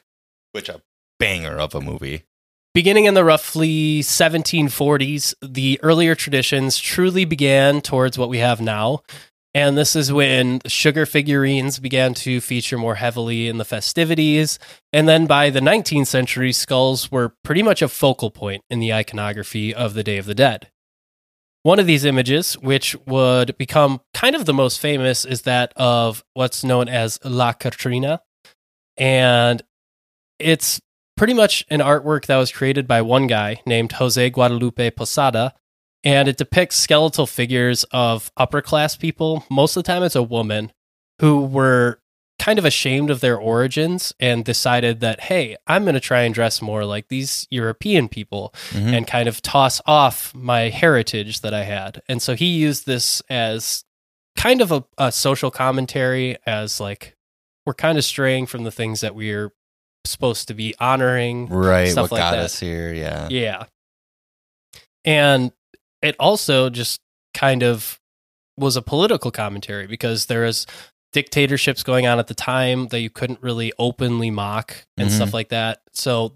Which a banger of a movie. Beginning in the roughly 1740s, the earlier traditions truly began towards what we have now. And this is when sugar figurines began to feature more heavily in the festivities. And then by the 19th century, skulls were pretty much a focal point in the iconography of the Day of the Dead. One of these images, which would become kind of the most famous, is that of what's known as La Catrina. And it's pretty much an artwork that was created by one guy named Jose Guadalupe Posada. And it depicts skeletal figures of upper class people. Most of the time, it's a woman who were kind of ashamed of their origins and decided that, hey, I'm going to try and dress more like these European people Mhm. and kind of toss off my heritage that I had. And so he used this as kind of a, a social commentary, as like, we're kind of straying from the things that we're supposed to be honoring. Right, Stuff what like got that. us here? Yeah. Yeah. And it also just kind of was a political commentary because there was dictatorships going on at the time that you couldn't really openly mock and Mhm. stuff like that. So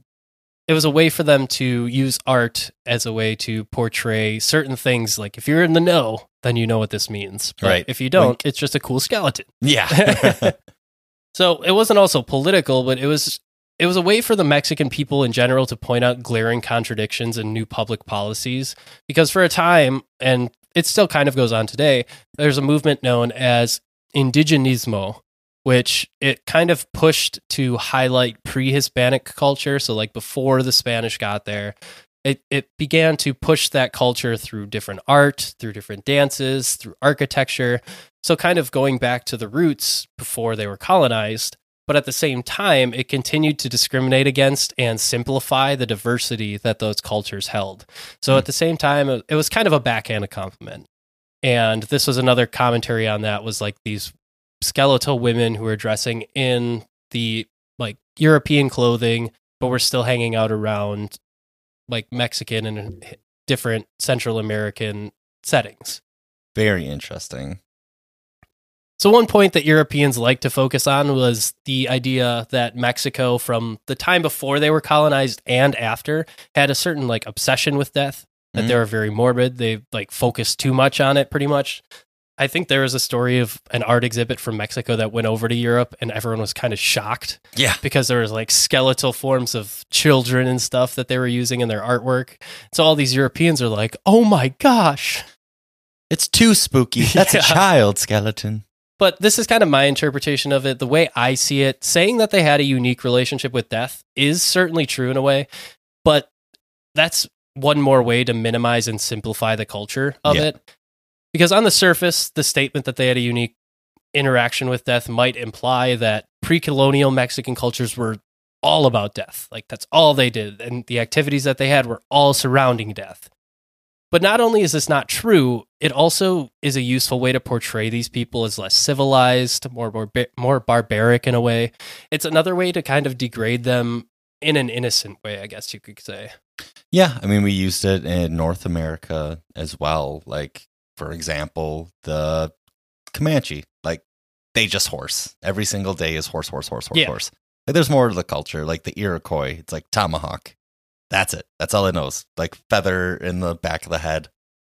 it was a way for them to use art as a way to portray certain things. Like if you're in the know, then you know what this means. But Right. if you don't, it's just a cool skeleton. Yeah. So it wasn't also political, but it was it was a way for the Mexican people in general to point out glaring contradictions in new public policies. Because for a time, and it still kind of goes on today, there's a movement known as indigenismo, which it kind of pushed to highlight pre-Hispanic culture. So like before the Spanish got there, it, it began to push that culture through different art, through different dances, through architecture. So, kind of going back to the roots before they were colonized, but at the same time, it continued to discriminate against and simplify the diversity that those cultures held. So, Hmm. at the same time, it was kind of a backhanded compliment. And this was another commentary on that was like these skeletal women who were dressing in the like European clothing, but were still hanging out around like Mexican and different Central American settings. Very interesting. So, one point that Europeans like to focus on was the idea that Mexico, from the time before they were colonized and after, had a certain like obsession with death. That Mhm. they were very morbid. They like focused too much on it, pretty much. I think there was a story of an art exhibit from Mexico that went over to Europe, and everyone was kind of shocked Yeah. because there was like skeletal forms of children and stuff that they were using in their artwork. So all these Europeans are like, "Oh my gosh!" It's too spooky. That's Yeah. a child skeleton. But this is kind of my interpretation of it. The way I see it, saying that they had a unique relationship with death is certainly true in a way, but that's one more way to minimize and simplify the culture of Yeah. it. Because on the surface, the statement that they had a unique interaction with death might imply that pre colonial Mexican cultures were all about death. Like that's all they did. And the activities that they had were all surrounding death. But not only is this not true, it also is a useful way to portray these people as less civilized, more barba- more barbaric in a way. It's another way to kind of degrade them in an innocent way, I guess you could say. Yeah, I mean, we used it in North America as well. Like, for example, the Comanche. Like, they just horse. Every single day is horse, horse, horse, horse, Yeah. horse. Like there's more to the culture, like the Iroquois. It's like tomahawk. That's it. That's all it knows. Like feather in the back of the head.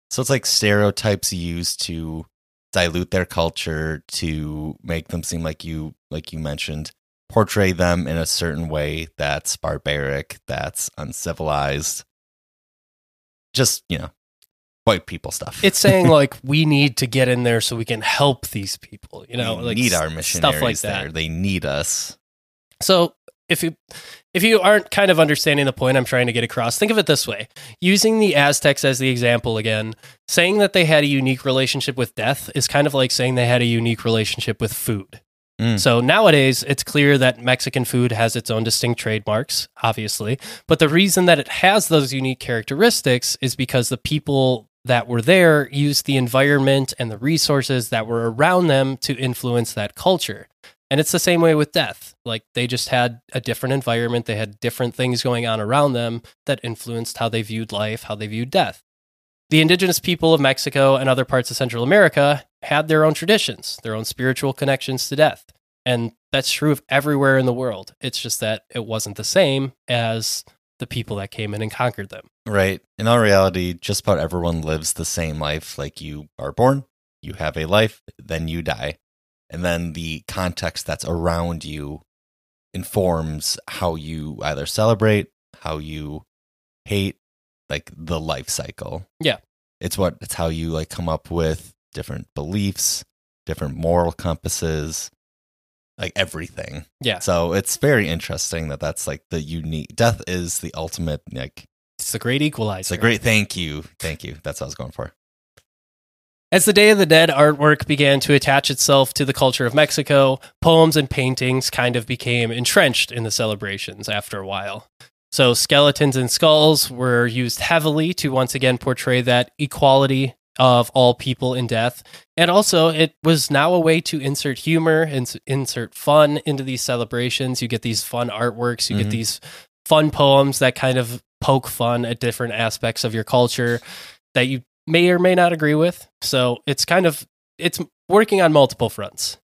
So it's like stereotypes used to dilute their culture to make them seem like you like you mentioned portray them in a certain way that's barbaric, that's uncivilized. Just, you know, white people stuff. It's saying like we need to get in there so we can help these people, you know, we like need our missionaries stuff like that. there. They need us. So if you if you aren't kind of understanding the point I'm trying to get across, think of it this way. Using the Aztecs as the example again, saying that they had a unique relationship with death is kind of like saying they had a unique relationship with food. Mm. So nowadays, it's clear that Mexican food has its own distinct trademarks, obviously. But the reason that it has those unique characteristics is because the people that were there used the environment and the resources that were around them to influence that culture. And it's the same way with death. Like they just had a different environment, they had different things going on around them that influenced how they viewed life, how they viewed death. The indigenous people of Mexico and other parts of Central America had their own traditions, their own spiritual connections to death. And that's true of everywhere in the world. It's just that it wasn't the same as the people that came in and conquered them. Right. In all reality, just about everyone lives the same life. Like you are born, you have a life, then you die. And then the context that's around you informs how you either celebrate, how you hate, like the life cycle. Yeah. It's what it's how you like come up with different beliefs, different moral compasses, like everything. Yeah. So it's very interesting that that's like the unique death is the ultimate like It's a great equalizer. it's a great thank you. Thank you. That's what I was going for. As the Day of the Dead artwork began to attach itself to the culture of Mexico, poems and paintings kind of became entrenched in the celebrations after a while. So, skeletons and skulls were used heavily to once again portray that equality of all people in death. And also, it was now a way to insert humor and insert fun into these celebrations. You get these fun artworks, you Mhm. get these fun poems that kind of poke fun at different aspects of your culture that you may or may not agree with. So it's kind of it's working on multiple fronts.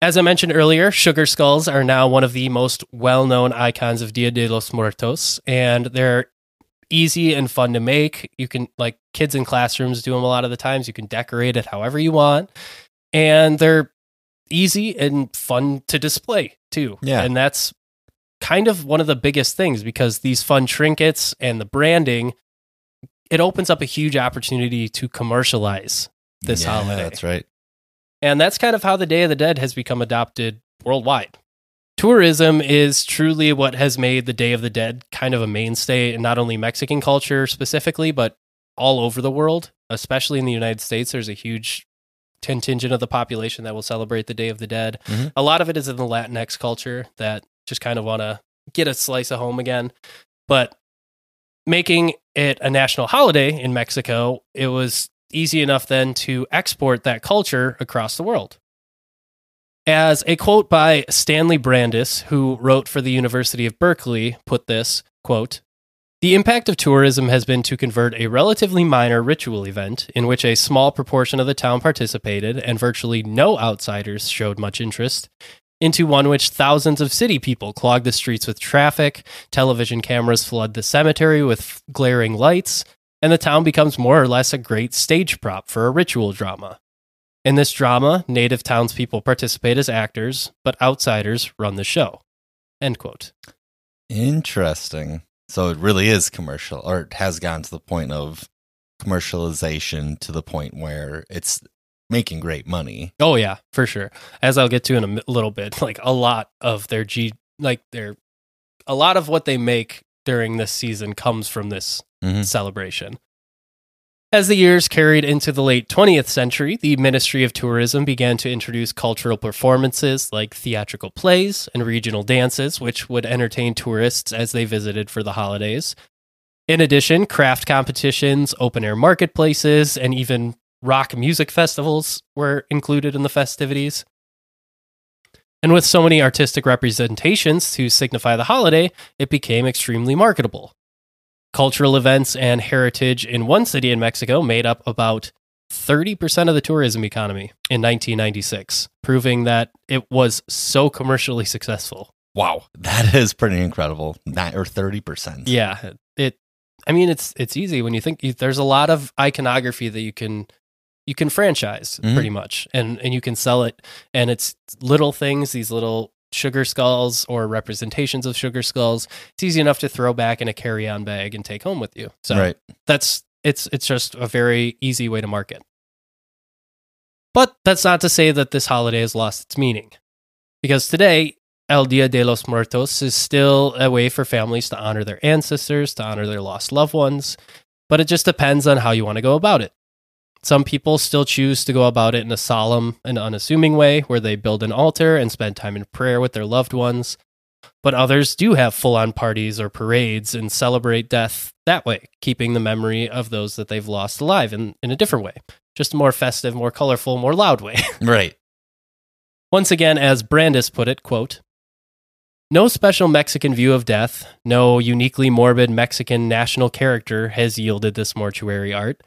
As I mentioned earlier, sugar skulls are now one of the most well-known icons of Dia de los Muertos, and they're easy and fun to make. You can like kids in classrooms do them a lot of the times. You can decorate it however you want, and they're easy and fun to display too. Yeah. and that's kind of one of the biggest things because these fun trinkets and the branding it opens up a huge opportunity to commercialize this Yeah, holiday. That's right. And that's kind of how the Day of the Dead has become adopted worldwide. Tourism is truly what has made the Day of the Dead kind of a mainstay in not only Mexican culture specifically, but all over the world, especially in the United States. There's a huge contingent of the population that will celebrate the Day of the Dead. Mhm. A lot of it is in the Latinx culture that just kind of want to get a slice of home again. But making it a national holiday in Mexico, it was easy enough then to export that culture across the world. As a quote by Stanley Brandes, who wrote for the University of Berkeley, put this quote, the impact of tourism has been to convert a relatively minor ritual event in which a small proportion of the town participated and virtually no outsiders showed much interest into one which thousands of city people clog the streets with traffic, television cameras flood the cemetery with glaring lights, and the town becomes more or less a great stage prop for a ritual drama. In this drama, native townspeople participate as actors, but outsiders run the show. End quote. Interesting. So it really is commercial, or it has gotten to the point of commercialization to the point where it's making great money. Oh yeah, for sure. As I'll get to in a little bit, like a lot of their G, like their, a lot of what they make during this season comes from this Mhm. celebration. As the years carried into the late 20th century, the Ministry of Tourism began to introduce cultural performances like theatrical plays and regional dances, which would entertain tourists as they visited for the holidays. In addition, craft competitions, open air marketplaces, and even rock music festivals were included in the festivities. And with so many artistic representations to signify the holiday, it became extremely marketable. Cultural events and heritage in one city in Mexico made up about 30% of the tourism economy in 1996, proving that it was so commercially successful. Wow, that is pretty incredible. Nine or thirty percent. Yeah, it. I mean, it's it's easy when you think there's a lot of iconography that you can you can franchise Mhm. pretty much, and and you can sell it, and it's little things, these little sugar skulls or representations of sugar skulls. It's easy enough to throw back in a carry on bag and take home with you. So right. that's it's it's just a very easy way to market. But that's not to say that this holiday has lost its meaning. Because today, El Dia de los Muertos is still a way for families to honor their ancestors, to honor their lost loved ones, but it just depends on how you want to go about it. Some people still choose to go about it in a solemn and unassuming way where they build an altar and spend time in prayer with their loved ones. But others do have full on parties or parades and celebrate death that way, keeping the memory of those that they've lost alive in, in a different way. Just a more festive, more colorful, more loud way. Right. Once again, as Brandes put it, quote, no special Mexican view of death, no uniquely morbid Mexican national character has yielded this mortuary art.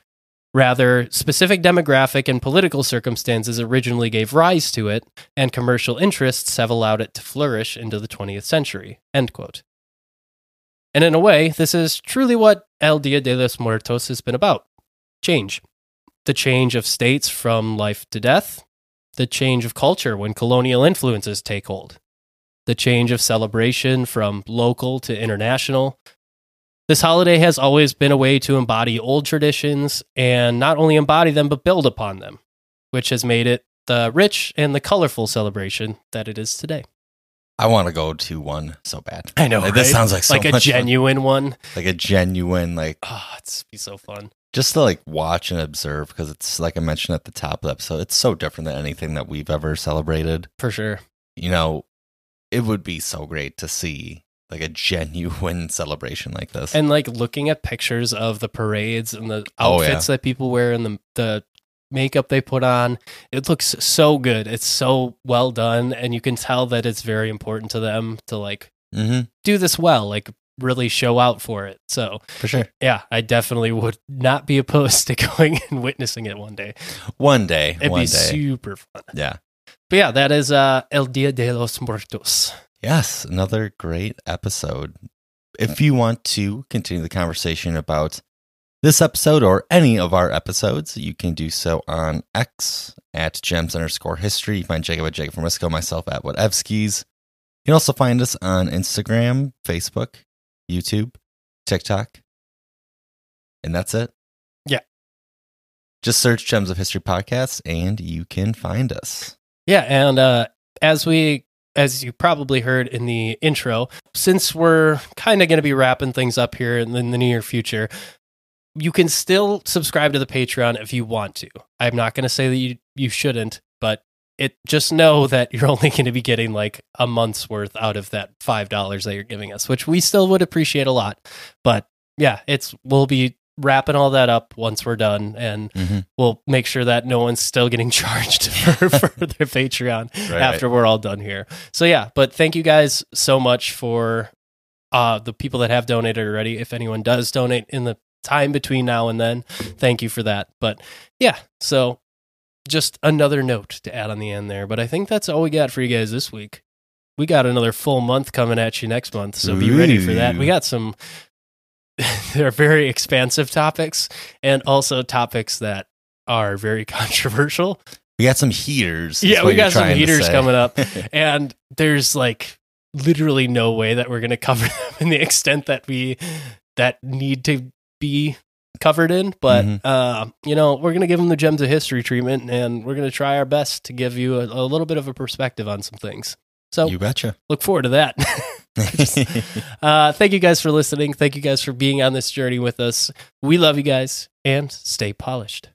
Rather, specific demographic and political circumstances originally gave rise to it, and commercial interests have allowed it to flourish into the 20th century. End quote. And in a way, this is truly what El Dia de los Muertos has been about change. The change of states from life to death, the change of culture when colonial influences take hold, the change of celebration from local to international. This holiday has always been a way to embody old traditions and not only embody them, but build upon them, which has made it the rich and the colorful celebration that it is today. I want to go to one so bad. I know. Like, this sounds like so like a much fun. genuine one. like a genuine like Oh, it's be so fun. just to like watch and observe because it's like I mentioned at the top of the episode, it's so different than anything that we've ever celebrated. For sure. You know, it would be so great to see like a genuine celebration like this. And like looking at pictures of the parades and the Oh, outfits that people wear and the the makeup they put on, it looks so good. It's so well done and you can tell that it's very important to them to like hmm do this well, like really show out for it. So, for sure. yeah, I definitely would not be opposed to going and witnessing it one day. One day, It'd one be day. super fun. yeah. But yeah, that is uh El Dia de los Muertos. Yes, another great episode. If you want to continue the conversation about this episode or any of our episodes, you can do so on X at gems underscore history. You find Jacob at Jacob from Risco, myself at Whatevskis. You can also find us on Instagram, Facebook, YouTube, TikTok. And that's it. Yeah. Just search Gems of History Podcast and you can find us. Yeah, and uh, as we, as you probably heard in the intro, since we're kind of going to be wrapping things up here in the, near future, you can still subscribe to the Patreon if you want to. I'm not going to say that you you shouldn't, but it just know that you're only going to be getting like a month's worth out of that five dollars that you're giving us, which we still would appreciate a lot. But yeah, it's we'll be wrapping all that up once we're done and Mhm. we'll make sure that no one's still getting charged for, for their Patreon Right, after we're all done here. So yeah, but thank you guys so much for uh the people that have donated already. If anyone does donate in the time between now and then, thank you for that. But yeah, so just another note to add on the end there. But I think that's all we got for you guys this week. We got another full month coming at you next month, so be ready for that. We got some they're very expansive topics and also topics that are very controversial. We got some heaters. Yeah, we got some heaters coming up. And there's like literally no way that we're going to cover them in the extent that we that need to be covered in, but Mhm. uh, you know, we're going to give them the gems of history treatment and we're going to try our best to give you a, a little bit of a perspective on some things. So, you betcha. look forward to that. uh, thank you guys for listening. Thank you guys for being on this journey with us. We love you guys and stay polished.